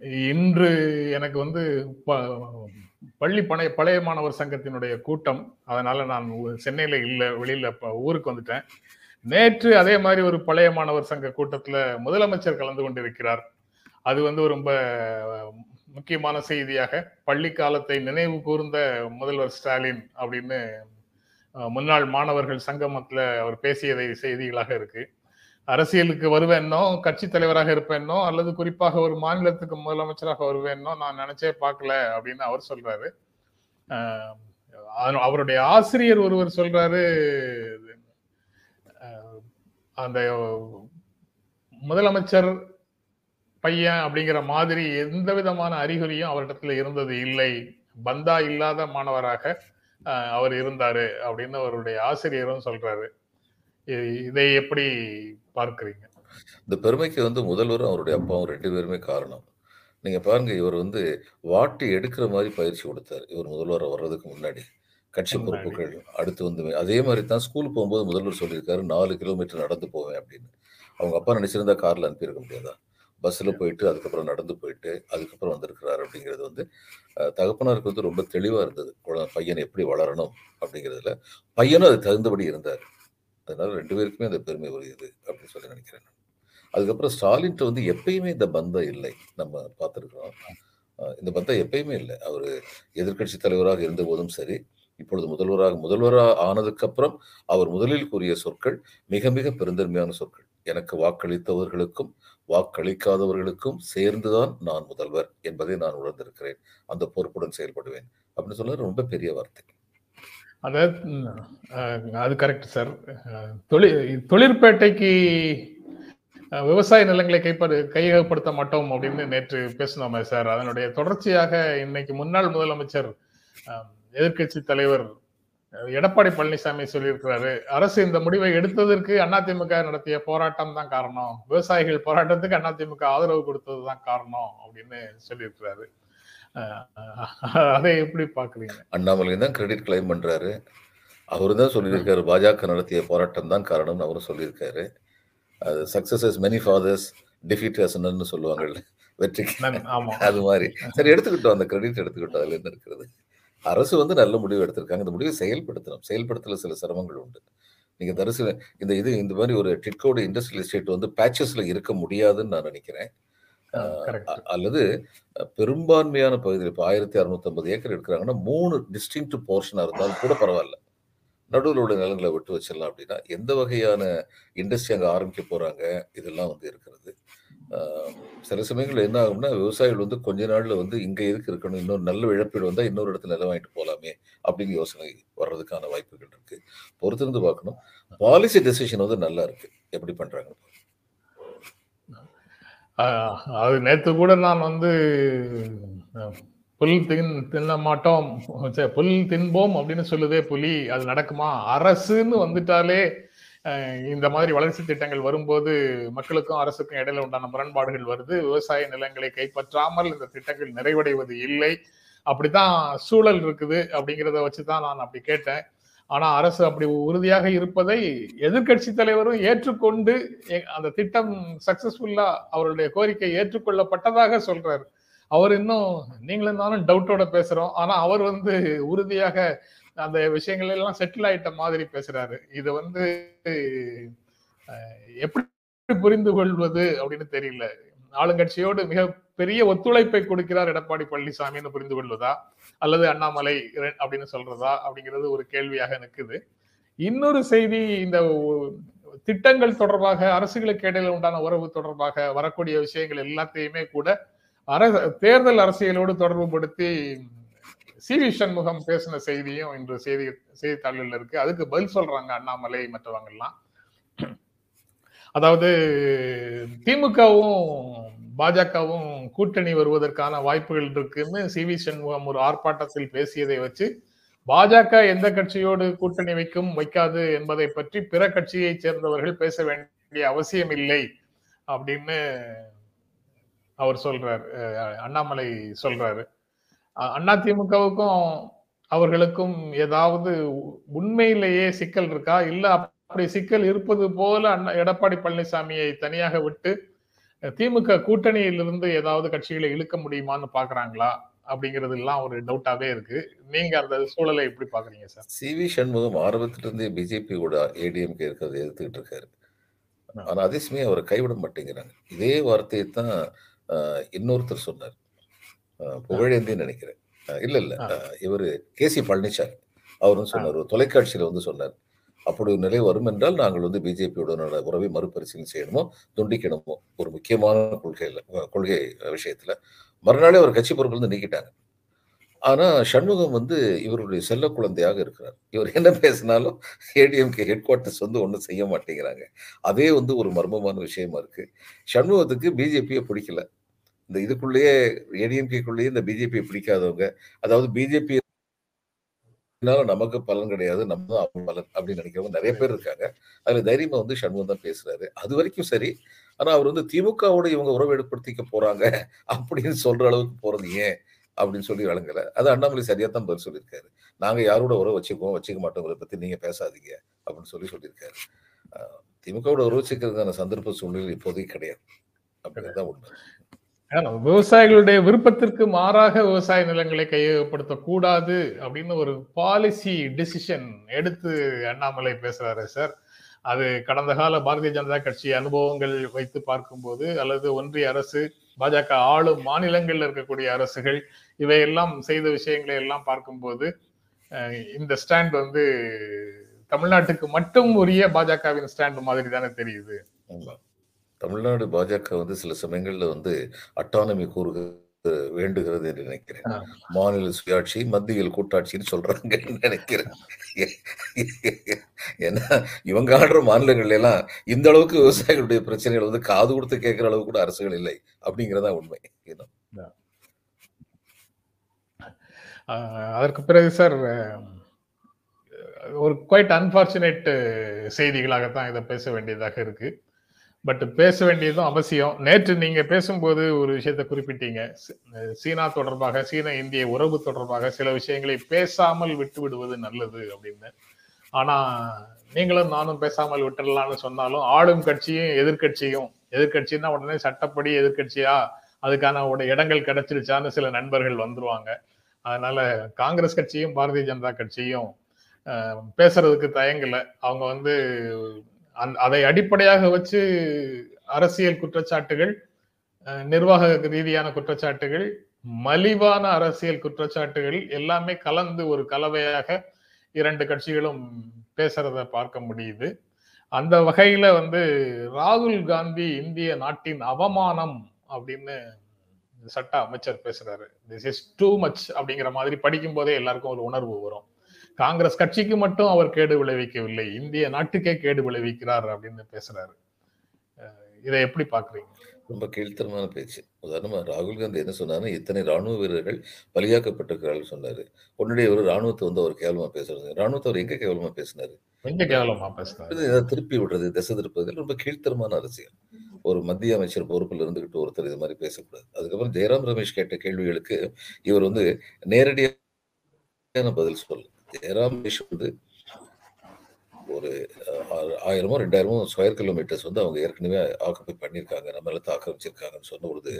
இன்று எனக்கு வந்து ப- பள்ளி பழைய பழைய மாணவர் சங்கத்தினுடைய கூட்டம். அதனால நான் சென்னையில இல்லை வெளியில ஊருக்கு வந்துட்டேன். நேற்று அதே மாதிரி ஒரு பழைய மாணவர் சங்க கூட்டத்துல முதலமைச்சர் கலந்து கொண்டிருக்கிறார். அது வந்து ரொம்ப முக்கியமான செய்தியாக பள்ளி காலத்தை நினைவு கூர்ந்த முதல்வர் ஸ்டாலின் அப்படின்னு முன்னாள் மாணவர்கள் சங்கமத்துல அவர் பேசியதை செய்திகளாக இருக்கு. அரசியலுக்கு வருவேன்னோ கட்சி தலைவராக இருப்பேன்னோ அல்லது குறிப்பாக ஒரு மாநிலத்துக்கு முதலமைச்சராக வருவேன்னோ நான் நினைச்சே பார்க்கல அப்படின்னு அவர் சொல்றாரு. அவருடைய ஆசிரியர் ஒருவர் சொல்றாரு அந்த முதலமைச்சர் பையன் அப்படிங்கிற மாதிரி எந்த விதமான அறிகுறியும் அவரிடத்துல இருந்தது இல்லை. பந்தா இல்லாத மாணவராக அவர் இருந்தாரு அப்படின்னு அவருடைய ஆசிரியரும் சொல்றாரு. இதை எப்படி பார்க்கிறீங்க? இந்த பெருமைக்கு வந்து முதல்வரும் அவருடைய அப்பாவும் ரெண்டு பேருமே காரணம். நீங்க பாருங்க இவர் வந்து வாட்டி எடுக்கிற மாதிரி பயிற்சி கொடுத்தார். இவர் முதல்வர் வர்றதுக்கு முன்னாடி. கட்சி. பொறுப்புகள் அடுத்து வந்து அதே மாதிரி தான் ஸ்கூல் போகும்போது முதல்வர் சொல்லியிருக்காரு நாலு கிலோமீட்டர் நடந்து போவேன் அப்படின்னு. அவங்க அப்பா நினைச்சிருந்தா கார்ல அனுப்பியிருக்க முடியாதா? பஸ்ஸில் போயிட்டு அதுக்கப்புறம் நடந்து போயிட்டு அதுக்கப்புறம் வந்திருக்கிறார் அப்படிங்கிறது வந்து தகப்பனாருக்கு வந்து ரொம்ப தெளிவாக இருந்தது. பையன் எப்படி வளரணும்? அப்படிங்கிறதுல பையனும் அது தகுந்தபடி இருந்தார். அதனால ரெண்டு பேருக்குமே அந்த பெருமை வருகிறது அப்படின்னு சொல்லி நினைக்கிறேன் அதுக்கப்புறம் ஸ்டாலின்ட்ட வந்து எப்பயுமே இந்த பந்தம் இல்லை. நம்ம பார்த்துருக்குறோம். இந்த பந்தம் எப்பயுமே இல்லை. அவர் எதிர்க்கட்சி தலைவராக இருந்த போதும் சரி இப்பொழுது முதல்வராக முதல்வராக ஆனதுக்கப்புறம் அவர் முதலில் கூறிய சொற்கள் மிக மிக பெருந்தன்மையான சொற்கள். எனக்கு வாக்களித்தவர்களுக்கும் வாக்களிக்காதவர்களுக்கும் சேர்ந்துதான் நான் முதல்வர் என்பதை நான் உணர்ந்திருக்கிறேன். அந்த பொறுப்புடன் செயல்படுவேன் அப்படின்னு சொன்னது ரொம்ப பெரிய வார்த்தை. அதாவது அது கரெக்ட் சார் தொழில் தொழிற்பேட்டைக்கு விவசாய நிலங்களை கைப்பறு கையகப்படுத்த மாட்டோம் அப்படின்னு நேற்று பேசினோமே சார் அதனுடைய தொடர்ச்சியாக இன்னைக்கு முன்னாள் முதலமைச்சர் எதிர்கட்சி எதிர்க்கட்சி தலைவர் எடப்பாடி பழனிசாமி சொல்லியிருக்கிறாரு. அரசு இந்த முடிவை எடுத்ததற்கு அதிமுக நடத்திய போராட்டம் தான் காரணம். விவசாயிகள் போராட்டத்துக்கு அதிமுக ஆதரவு கொடுத்தது தான் காரணம் அப்படின்னு சொல்லியிருக்கிறாரு. அதை எப்படி பாக்குறீங்க அண்ணாமலை தான் கிரெடிட் கிளைம் பண்றாரு. அவரு தான் சொல்லியிருக்காரு. பாஜக நடத்திய போராட்டம் தான் காரணம்னு அவரும் சொல்லியிருக்காரு. அது success is many fathers defeat ஹசன்னு சொல்லுவாங்கல்ல வெற்றிக்கு. அது மாதிரி. சரி எடுத்துக்கிட்டோம். அந்த கிரெடிட் எடுத்துக்கிட்டோம். அதுல என்ன இருக்கிறது அரசு வந்து நல்ல முடிவு எடுத்திருக்காங்க. இந்த முடிவை செயல்படுத்தணும். செயல்படுத்தல சில சிரமங்கள் உண்டு. நீங்க தரிசு இந்த இது இந்த மாதிரி ஒரு டிட்கோட இண்டஸ்ட்ரியல் எஸ்டேட் வந்து பேச்சஸ்ல இருக்க முடியாதுன்னு நான் நினைக்கிறேன். அல்லது பெரும்பான்மையான பகுதியில் இப்போ ஆயிரத்தி அறுநூத்தம்பது ஏக்கர் எடுக்கிறாங்கன்னா மூணு டிஸ்டிங்க்ட் போர்ஷனாக இருந்தாலும் கூட பரவாயில்ல. நடுவில் உள்ள நிலங்களை விட்டு வச்சிடலாம் அப்படின்னா எந்த வகையான இண்டஸ்ட்ரி அங்கே ஆரம்பிக்க போகிறாங்க இதெல்லாம் வந்து இருக்கிறது. சில சமயங்கள் என்ன ஆகும்னா விவசாயிகள் வந்து கொஞ்ச நாளில் வந்து இங்கே எதுக்கு இருக்கணும் இன்னொரு நல்ல இழப்பீடு வந்தால் இன்னொரு இடத்துல நிலம் வாங்கிட்டு போகலாமே அப்படின்னு யோசனை வர்றதுக்கான வாய்ப்புகள் இருக்கு. பொறுத்திருந்து பார்க்கணும். பாலிசி டெசிஷன் வந்து நல்லா இருக்கு. எப்படி பண்றாங்க ஆஹ் அது நேற்று கூட நான் வந்து புல் தின் தின்ன மாட்டோம். புல் தின்போம் அப்படின்னு சொல்லுதே புலி அது நடக்குமா? அரசுன்னு வந்துட்டாலே இந்த மாதிரி வளர்ச்சி திட்டங்கள் வரும்போது மக்களுக்கும் அரசுக்கும் இடையில உண்டான முரண்பாடுகள் வருது. விவசாய நிலங்களை கைப்பற்றாமல் இந்த திட்டங்கள் நிறைவடைவது இல்லை. அப்படித்தான் சூழல் இருக்குது அப்படிங்கிறத வச்சுதான் நான் அப்படி கேட்டேன். ஆனா அரசு அப்படி உறுதியாக இருப்பதை எதிர்க்கட்சி தலைவரும் ஏற்றுக்கொண்டு அந்த திட்டம் சக்சஸ்ஃபுல்லா அவருடைய கோரிக்கை ஏற்றுக்கொள்ளப்பட்டதாக சொல்றாரு. அவர் இன்னும் நீங்களும் நானும் டவுட்டோட பேசுறோம். ஆனா அவர் வந்து உறுதியாக அந்த விஷயங்கள் எல்லாம் செட்டில் ஆயிட்ட மாதிரி பேசுறாரு. இது வந்து எப்படி புரிந்து கொள்வது அப்படின்னு தெரியல. ஆளுங்கட்சியோடு மிக பெரிய ஒத்துழைப்பை கொடுக்கிறார் எடப்பாடி பழனிசாமின்னு புரிந்து கொள்வதா? அல்லது அண்ணாமலை அப்படின்னு சொல்றதா? அப்படிங்கிறது ஒரு கேள்வியாக நிற்குது. இன்னொரு செய்தி இந்த திட்டங்கள் தொடர்பாக அரசுகளுக்கு இடையில உண்டான உறவு தொடர்பாக வரக்கூடிய விஷயங்கள் எல்லாத்தையுமே கூட அரசு தேர்தல் அரசியலோடு தொடர்பு படுத்தி சி. வி. சண்முகம் பேசின செய்தியும் இன்று செய்தி செய்தித்தாளில் இருக்கு. அதுக்கு பதில் சொல்றாங்க அண்ணாமலை மற்றவங்கள்லாம் அதாவது திமுகவும் பாஜகவும் கூட்டணி வருவதற்கான வாய்ப்புகள் இருக்குன்னு சி வி சண்முகம் ஒரு ஆர்ப்பாட்டத்தில் பேசியதை வச்சு பாஜக எந்த கட்சியோடு கூட்டணி வைக்கும் வைக்காது என்பதை பற்றி பிற கட்சியை சேர்ந்தவர்கள் பேச வேண்டிய அவசியம் இல்லை அப்படின்னு அவர் சொல்றாரு. அஹ் அண்ணாமலை சொல்றாரு. அண்ணா திமுகவுக்கும் அவர்களுக்கும் ஏதாவது உண்மையிலேயே சிக்கல் இருக்கா? இல்ல அப்படி சிக்கல் இருப்பது போல அண்ணா எடப்பாடி பழனிசாமியை தனியாக விட்டு திமுக கூட்டணியிலிருந்து ஏதாவது கட்சிகளை இழுக்க முடியுமான்னு பாக்குறாங்களா? அப்படிங்கிறது எல்லாம் ஒரு டவுட்டாவே இருக்கு. நீங்க அந்த சூழலை எப்படி பாக்குறீங்க சார்? சி. வி. சண்முகம் ஆரம்பத்திலிருந்தே பிஜேபி கூட ஏடிஎம்கே இருக்கிறத எதிர்த்துக்கிட்டு இருக்காரு. ஆனா அதே சமயம் அவரை கைவிட மாட்டேங்கிறாங்க. இதே வார்த்தையை தான் இன்னொருத்தர் சொன்னார். ஆஹ், புகழேந்தின்னு நினைக்கிறேன். இல்ல இல்ல. இவரு கே. சி. பழனிசாமி. அவரும் சொன்னார். ஒரு தொலைக்காட்சியில வந்து சொன்னார். அப்படி ஒரு நிலை வரும் என்றால் நாங்கள் வந்து பிஜேபியுடனான உறவை மறுபரிசீலனை செய்யணுமோ துண்டிக்கணுமோ? ஒரு முக்கியமான கொள்கையில் கொள்கை விஷயத்துல. மறுநாளே ஒரு கட்சி பொறுப்பிலிருந்து நீக்கிட்டாங்க. ஆனா சண்முகம் வந்து இவருடைய செல்ல குழந்தையாக இருக்கிறார். இவர் என்ன பேசினாலும் ஏடிஎம்கே ஹெட் குவார்ட்டர்ஸ் வந்து ஒன்றும் செய்ய மாட்டேங்கிறாங்க. அதே வந்து ஒரு மர்மமான விஷயமா இருக்கு. சண்முகத்துக்கு பிஜேபியை பிடிக்கல. இந்த இதுக்குள்ளேயே ஏடிஎம்கேக்குள்ளேயே இந்த பிஜேபியை பிடிக்காதவங்க அதாவது பிஜேபி நமக்கு பலன் கிடையாது நம்ம தான் அவங்க பலன் அப்படின்னு நினைக்கிறவங்க நிறைய பேர் இருக்காங்க. அதுல தைரியமா வந்து சண்முகம் தான் பேசுறாரு. அது வரைக்கும் சரி. ஆனா அவர் வந்து திமுகவோட இவங்க உறவு ஏற்படுத்திக்க போறாங்க அப்படின்னு சொல்ற அளவுக்கு போறது ஏன் அப்படின்னு சொல்லி வழங்கல அது அண்ணாமலை சரியா தான் பதில் சொல்லியிருக்காரு. நாங்க யாரோட உறவு வச்சுக்குவோம் வச்சுக்க மாட்டோங்கிறத பத்தி நீங்க பேசாதீங்க அப்படின்னு சொல்லி சொல்லியிருக்காரு. ஆஹ் திமுகவோட உறவு வச்சுக்கிறதுக்கான சந்தர்ப்ப சூழ்நிலை இப்போதைக்கு கிடையாது. அப்படிங்கிறதான் உண்மை. விவசாயிகளுடைய விருப்பத்திற்கு மாறாக விவசாய நிலங்களை கையகப்படுத்த கூடாது அப்படின்னு ஒரு பாலிசி டிசிஷன் எடுத்து அண்ணாமலை பேசுறாரு சார் அது கடந்த கால பாரதிய ஜனதா கட்சி அனுபவங்கள் வைத்து பார்க்கும்போது அல்லது ஒன்றிய அரசு பாஜக ஆளும் மாநிலங்கள்ல இருக்கக்கூடிய அரசுகள் இவையெல்லாம் செய்த விஷயங்களை எல்லாம் பார்க்கும்போது இந்த ஸ்டாண்ட் வந்து தமிழ்நாட்டுக்கு மட்டும் உரிய பாஜகவின் ஸ்டாண்ட் மாதிரி தானே தெரியுது. தமிழ்நாடு பாஜக வந்து சில சமயங்கள்ல வந்து அட்டானமி கூறுக வேண்டுகிறது என்று நினைக்கிறேன். மாநில சுயாட்சி மத்தியில் கூட்டாட்சின்னு சொல்றாங்கன்னு நினைக்கிறேன். ஏன்னா இவங்க ஆடுற மாநிலங்கள்ல எல்லாம் இந்த அளவுக்கு விவசாயிகளுடைய பிரச்சனைகள் வந்து காது கொடுத்து கேட்கிற அளவுக்கு கூட அரசுகள் இல்லை அப்படிங்கிறதா உண்மை. அதற்கு பிறகு சார் ஒரு குவைட் அன்பார்ச்சுனேட் செய்திகளாகத்தான் இதை பேச வேண்டியதாக இருக்கு. பட் பேச வேண்டியதும் அவசியம். நேற்று நீங்க பேசும்போது ஒரு விஷயத்தை குறிப்பிட்டீங்க. சீனா தொடர்பாக சீன இந்திய உறவு தொடர்பாக சில விஷயங்களை பேசாமல் விட்டு விடுவது நல்லது அப்படின்னு. ஆனா நீங்களும் நானும் பேசாமல் விட்டுடலாம்னு சொன்னாலும் ஆளும் கட்சியும் எதிர்க்கட்சியும் எதிர்க்கட்சின்னா உடனே சட்டப்படி எதிர்கட்சியா அதுக்கான உட- இடங்கள் கிடைச்சிருச்சான்னு சில நண்பர்கள் வந்துருவாங்க. அதனால காங்கிரஸ் கட்சியும் பாரதிய ஜனதா கட்சியும் பேசுறதுக்கு தயங்கல. அவங்க வந்து அதை அடிப்படையாக வச்சு அரசியல் குற்றச்சாட்டுகள் நிர்வாக ரீதியான குற்றச்சாட்டுகள் மலிவான அரசியல் குற்றச்சாட்டுகள் எல்லாமே கலந்து ஒரு கலவையாக இரண்டு கட்சிகளும் பேசுறத பார்க்க முடியுது. அந்த வகையில வந்து ராகுல் காந்தி இந்திய நாட்டின் அவமானம் அப்படின்னு சட்ட அமைச்சர் பேசுறாரு. திஸ் இஸ் டூ மச் அப்படிங்கிற மாதிரி படிக்கும் போதே எல்லாருக்கும் ஒரு உணர்வு வரும். காங்கிரஸ் கட்சிக்கு மட்டும் அவர் கேடு விளைவிக்கவில்லை இந்திய நாட்டுக்கே கேடு விளைவிக்கிறார் அப்படின்னு பேசுறாரு. இதை எப்படி பாக்குறீங்க ரொம்ப கீழ்த்தரமான பேச்சு. உதாரணமா ராகுல் காந்தி என்ன சொன்னாருன்னா இத்தனை ராணுவ வீரர்கள் பலியாக்கப்பட்டிருக்கிறார்கள் சொன்னாரு. உடனே ஒரு ராணுவத்தை வந்து அவர் கேவலமா பேசுறது ராணுவத்தை அவர் எங்க கேவலமா பேசினாரு? எங்க கேவலமா ஏதாவது திருப்பி விடுறது திசை திருப்பது ரொம்ப கீழ்த்தரமான அரசியல். ஒரு மத்திய அமைச்சர் பொறுப்பில் இருந்துகிட்டு ஒருத்தர் இது மாதிரி பேசக்கூடாது. அதுக்கப்புறம் ஜெயராம் ரமேஷ் கேட்ட கேள்விகளுக்கு இவர் வந்து நேரடியான பதில் சொல்லு ரமேஷ் வந்து ஒரு ஆயிரமோ ரெண்டாயிரமோ ஸ்கொயர் கிலோமீட்டர்ஸ் வந்து அவங்க ஏற்கனவே ஆக்குப்பை பண்ணியிருக்காங்க. நம்ம நிலத்தை ஆக்கிரமிச்சிருக்காங்கன்னு சொன்ன பொழுது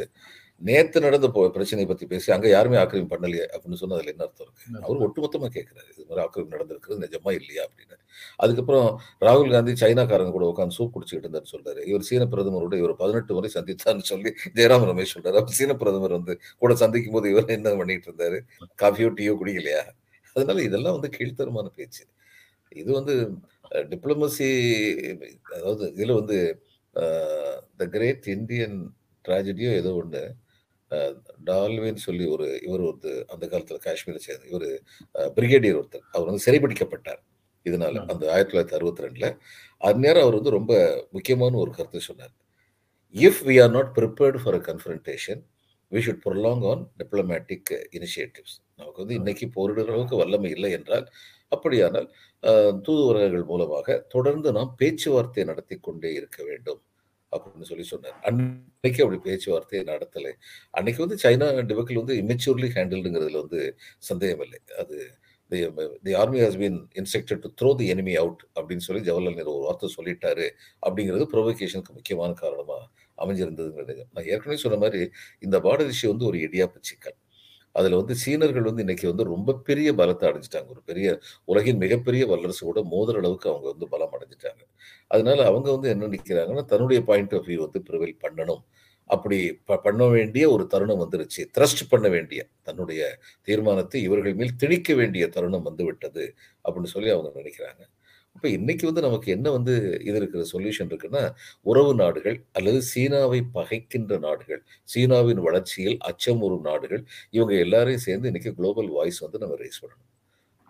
நேத்து நடந்த போ பிரச்சனை பத்தி பேசி அங்க யாருமே ஆக்கிரமிப்பு பண்ணலையே அப்படின்னு சொன்னா அதுல என்ன அர்த்தம் இருக்கு? அவர் ஒட்டுமொத்தமா கேட்கிறாரு இது மாதிரி ஆக்கிரமிப்பு நடந்திருக்கிறது நிஜமா இல்லையா அப்படின்னு. அதுக்கப்புறம் ராகுல் காந்தி சைனாக்காரங்க கூட உட்காந்து சூப் குடிச்சுக்கிட்டு இருந்தாரு சொல்றாரு. இவர் சீன பிரதமரோட இவர் பதினெட்டு முறை சந்தித்தார்னு சொல்லி ஜெயராம் ரமேஷ் சொல்றாரு. அப்ப சீன பிரதமர் வந்து கூட சந்திக்கும் போது இவர் என்ன பண்ணிட்டு இருந்தாரு? காஃபியோ டீயோ குடிக்கலையா? அதனால இதெல்லாம் வந்து கீழ்த்தரமான பேச்சு. இது வந்து டிப்ளமசி அதாவது இதுல வந்து த கிரேட் இந்தியன் ட்ராஜடியோ ஏதோ ஒன்று டால்வின் சொல்லி ஒரு இவர் ஒரு அந்த காலத்துல காஷ்மீரை சேர்ந்த இவர் பிரிகேடியர் ஒருத்தர். அவர் வந்து சிறைபிடிக்கப்பட்டார். இதனால அந்த ஆயிரத்தி தொள்ளாயிரத்தி அறுபத்தி ரெண்டுல. அந்நேரம் அவர் வந்து ரொம்ப முக்கியமான ஒரு கருத்து சொன்னார். If we are not prepared for a confrontation we should prolong on diplomatic initiatives நமக்கு வந்து இன்னைக்கு போரிடுற அளவுக்கு வல்லமை இல்லை என்றால் அப்படியானால் தூதுவரகங்கள் மூலமாக தொடர்ந்து நாம் பேச்சுவார்த்தை நடத்தி கொண்டே இருக்க வேண்டும் அப்படின்னு சொல்லி சொன்னார். அன்னைக்கு அப்படி பேச்சுவார்த்தையை நடத்தலை. அன்னைக்கு வந்து சைனா டிபக்கில் வந்து இமெச்சூர்லி ஹேண்டில்டுங்கிறதுல வந்து சந்தேகம் இல்லை அது the army has been instructed to throw the enemy out அப்படின்னு சொல்லி ஜவஹர்லால் நேரு ஒரு வார்த்தை சொல்லிட்டாரு அப்படிங்கிறது ப்ரொவோகேஷனுக்கு முக்கியமான காரணமா அமைஞ்சிருந்ததுங்கிறது. நான் ஏற்கனவே சொன்ன மாதிரி இந்த பார்டர் இஷ்யூ வந்து ஒரு இடியாப்பு சிக்கல் அதில் வந்து சீனர்கள் வந்து இன்னைக்கு வந்து ரொம்ப பெரிய பலத்தை அடைஞ்சிட்டாங்க. ஒரு பெரிய உலகின் மிகப்பெரிய வல்லரசு கூட அளவுக்கு அவங்க வந்து பலம் அடைஞ்சிட்டாங்க. அதனால அவங்க வந்து என்ன நினைக்கிறாங்கன்னா தன்னுடைய பாயிண்ட் ஆஃப் வியூ வந்து ப்ரிவைல் பண்ணணும். அப்படி ப- பண்ண வேண்டிய ஒரு தருணம் வந்துருச்சு. த்ரஸ்ட் பண்ண வேண்டிய தன்னுடைய தீர்மானத்தை இவர்கள் மேல் திணிக்க வேண்டிய தருணம் வந்து விட்டது அப்படின்னு சொல்லி அவங்க நினைக்கிறாங்க. இப்போ இன்னைக்கு வந்து நமக்கு என்ன வந்து இது இருக்கிற சொல்யூஷன் இருக்குன்னா உறவு நாடுகள் அல்லது சீனாவை பகைக்கின்ற நாடுகள் சீனாவின் வளர்ச்சியில் அச்சம் ஒரு நாடுகள் இவங்க எல்லாரையும் சேர்ந்து இன்னைக்கு குளோபல் வாய்ஸ் வந்து நம்ம ரைஸ் பண்ணணும்.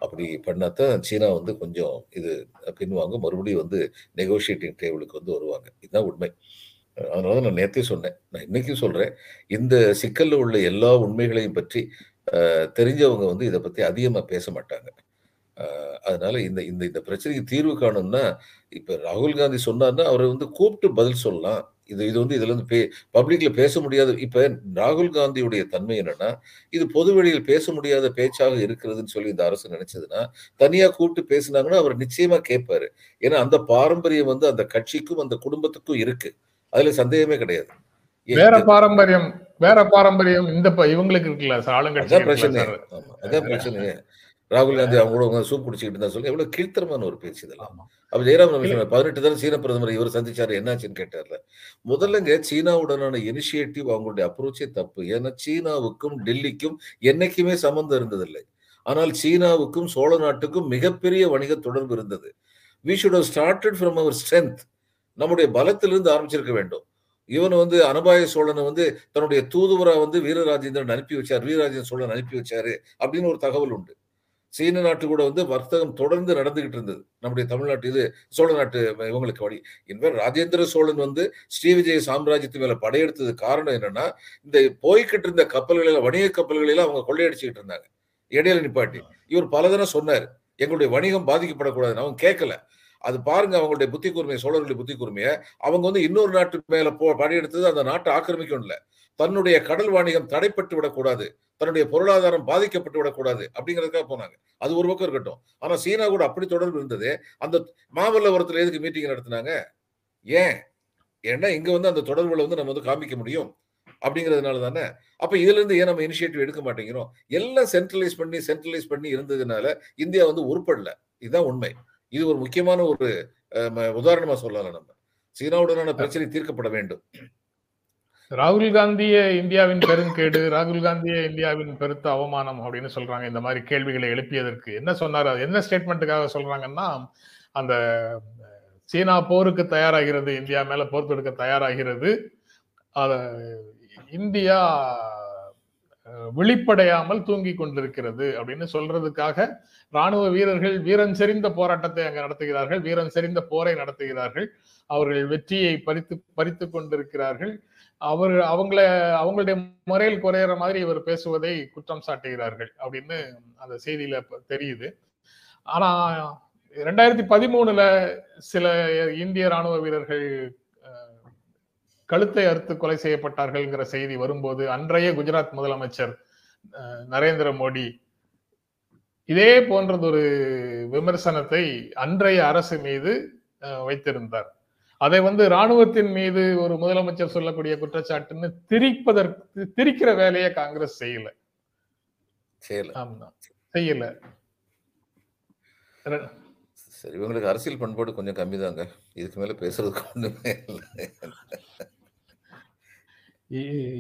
அப்படி பண்ணாதான் சீனா வந்து கொஞ்சம் இது பின்வாங்க மறுபடியும் வந்து நெகோஷியேட்டிங் டேபிளுக்கு வந்து வருவாங்க. இதுதான் உண்மை. அதனால தான் நான் நேத்தே சொன்னேன். நான் இன்னைக்கும் சொல்கிறேன் இந்த சிக்கலில் உள்ள எல்லா உண்மைகளையும் பற்றி தெரிஞ்சவங்க வந்து இதை பற்றி அதிகமாக பேச மாட்டாங்க. அதனால இந்த இந்த இந்த பிரச்சனைக்கு தீர்வு காணும்னா இப்ப ராகுல் காந்தி சொன்னார்னா அவரை வந்து கூப்பிட்டு பதில் சொல்லலாம். இது இது வந்து இதுல இருந்து பே பப்ளிக்ல பேச முடியாது. இப்ப ராகுல் காந்தியுடைய தன்மை என்னன்னா இது பொது வெளியில் பேச முடியாத பேச்சாக இருக்கிறதுன்னு சொல்லி இந்த அரசு நினைச்சதுன்னா தனியா கூப்பிட்டு பேசினாங்கன்னா அவர் நிச்சயமா கேட்பாரு. ஏன்னா அந்த பாரம்பரியம் வந்து அந்த கட்சிக்கும் அந்த குடும்பத்துக்கும் இருக்கு. அதுல சந்தேகமே கிடையாது. வேற பாரம்பரியம் வேற பாரம்பரியம் இந்த இவங்களுக்கு இருக்குல்ல ஆளுங்கட்சி பிரச்சனை அதான் பிரச்சனை ராகுல் காந்தி அவங்க கூட உட்கார்ந்து சூப் குடிச்சிட்டு இருந்தா சொல்லி எவ்வளவு கீழ்த்தரமான ஒரு பேச்சு இதெல்லாம். அப்ப ஜெயராம் ரமேஷ் பதினெட்டு தானே சீன பிரதமர் இவர் சந்திச்சாரு என்னாச்சுன்னு கேட்டார்ல. முதல்லங்க சீனாவுடனான இனிஷியேட்டிவ் அவங்களுடைய அப்ரோச்சே தப்பு. ஏன்னா சீனாவுக்கும் டெல்லிக்கும் என்னைக்குமே சம்பந்தம் இருந்ததில்லை. ஆனால் சீனாவுக்கும் சோழ நாட்டுக்கும் மிகப்பெரிய வணிக தொடர்பு இருந்தது. We should have started from our strength. நம்முடைய பலத்திலிருந்து ஆரம்பிச்சிருக்க வேண்டும். இவன் வந்து அனபாய சோழனை வந்து தன்னுடைய தூதுவரா வந்து வீரராஜேந்திரன் அனுப்பி வச்சார் வீரராஜேந்திர சோழன் அனுப்பி வச்சாரு அப்படின்னு ஒரு தகவல் உண்டு. சீன நாட்டு கூட வந்து வர்த்தகம் தொடர்ந்து நடந்துகிட்டு இருந்தது. நம்முடைய தமிழ்நாட்டு இது சோழ நாட்டு இவங்களுக்கு வழி. இன்ஃபேக்ட் ராஜேந்திர சோழன் வந்து ஸ்ரீவிஜய சாம்ராஜ்யத்து மேல படையெடுத்தது காரணம் என்னன்னா இந்த போய்கிட்டு இருந்த கப்பல்களில வணிக கப்பல்களில அவங்க கொள்ளையடிச்சுக்கிட்டு இருந்தாங்க. இடையில நிப்பாட்டி. இவர் பலதரம் சொன்னார் எங்களுடைய வணிகம் பாதிக்கப்படக்கூடாதுன்னு. அவங்க கேட்கல அது பாருங்க அவங்களுடைய புத்தி கூர்மையை சோழர்களுடைய புத்தி கூர்மையை அவங்க வந்து இன்னொரு நாட்டு மேல போ படையெடுத்தது அந்த நாட்டை ஆக்கிரமிக்கும் இல்லை. தன்னுடைய கடல் வாணிகம் தடைப்பட்டு விடக்கூடாது தன்னுடைய பொருளாதாரம் பாதிக்கப்பட்டு விடக்கூடாது அப்படிங்கிறதுக்காக போனாங்க. அது ஒரு பக்கம் இருக்கட்டும். ஆனா சீனா கூட அப்படி தொடர்பு இருந்தது. அந்த மாமல்லபுரத்துல எதுக்கு மீட்டிங் நடத்தினாங்க? ஏன்? ஏன்னா இங்க வந்து அந்த தொடர்புல வந்து நம்ம வந்து காமிக்க முடியும் அப்படிங்கிறதுனால தானே. அப்ப இதுல இருந்து ஏன் நம்ம இனிஷியேட்டிவ் எடுக்க மாட்டேங்கிறோம்? எல்லாம் சென்ட்ரலைஸ் பண்ணி சென்ட்ரலைஸ் பண்ணி இருந்ததுனால இந்தியா வந்து உருப்படல. இதுதான் உண்மை. இது ஒரு முக்கியமான ஒரு உதாரணமா சொல்லலாம் நம்ம. சீனாவுடனான பிரச்சனை தீர்க்கப்பட வேண்டும். ராகுல் காந்தியே இந்தியாவின் பெருங்கேடு ராகுல் காந்தியே இந்தியாவின் பெருத்த அவமானம் அப்படின்னு சொல்றாங்க. இந்த மாதிரி கேள்விகளை எழுப்பியதற்கு. என்ன சொன்னாரு? அது என்ன ஸ்டேட்மெண்ட்டுக்காக சொல்றாங்கன்னா அந்த சீனா போருக்கு தயாராகிறது இந்தியா மேல போர் தொடுக்க தயாராகிறது. இந்தியா விழிப்படையாமல் தூங்கி கொண்டிருக்கிறது அப்படின்னு சொல்றதுக்காக ராணுவ வீரர்கள் வீரன் செறிந்த போராட்டத்தை அங்க நடத்துகிறார்கள் வீரன் செறிந்த போரை நடத்துகிறார்கள். அவர்கள் வெற்றியை பறித்து பறித்து கொண்டிருக்கிறார்கள். அவர் அவங்கள அவங்களுடைய முறையில் குறையிற மாதிரி இவர் பேசுவதை குற்றம் சாட்டுகிறார்கள் அப்படின்னு அந்த செய்தியில தெரியுது. ஆனா ரெண்டாயிரத்தி பதிமூணுல சில இந்திய ராணுவ வீரர்கள் கழுத்தை அறுத்து கொலை செய்யப்பட்டார்கள்ங்கிற செய்தி வரும்போது அன்றைய குஜராத் முதலமைச்சர் நரேந்திர மோடி இதே போன்றதொரு விமர்சனத்தை அன்றைய அரசு மீது வைத்திருந்தார். அதை வந்து ராணுவத்தின் மீது ஒரு முதலமைச்சர் சொல்லக்கூடிய குற்றச்சாட்டுன்னு திரிப்பதற்கு திரிக்கிற வேலையை காங்கிரஸ் செய்யல. செய்யல. ஆமா. செய்யல. ரெ- சரி இவங்களுக்கு அரசியல் பண்பாடு கொஞ்சம் கம்மி தாங்க இதுக்கு மேல பேசுறதுக்கு ஒண்ணுமே இல்லை.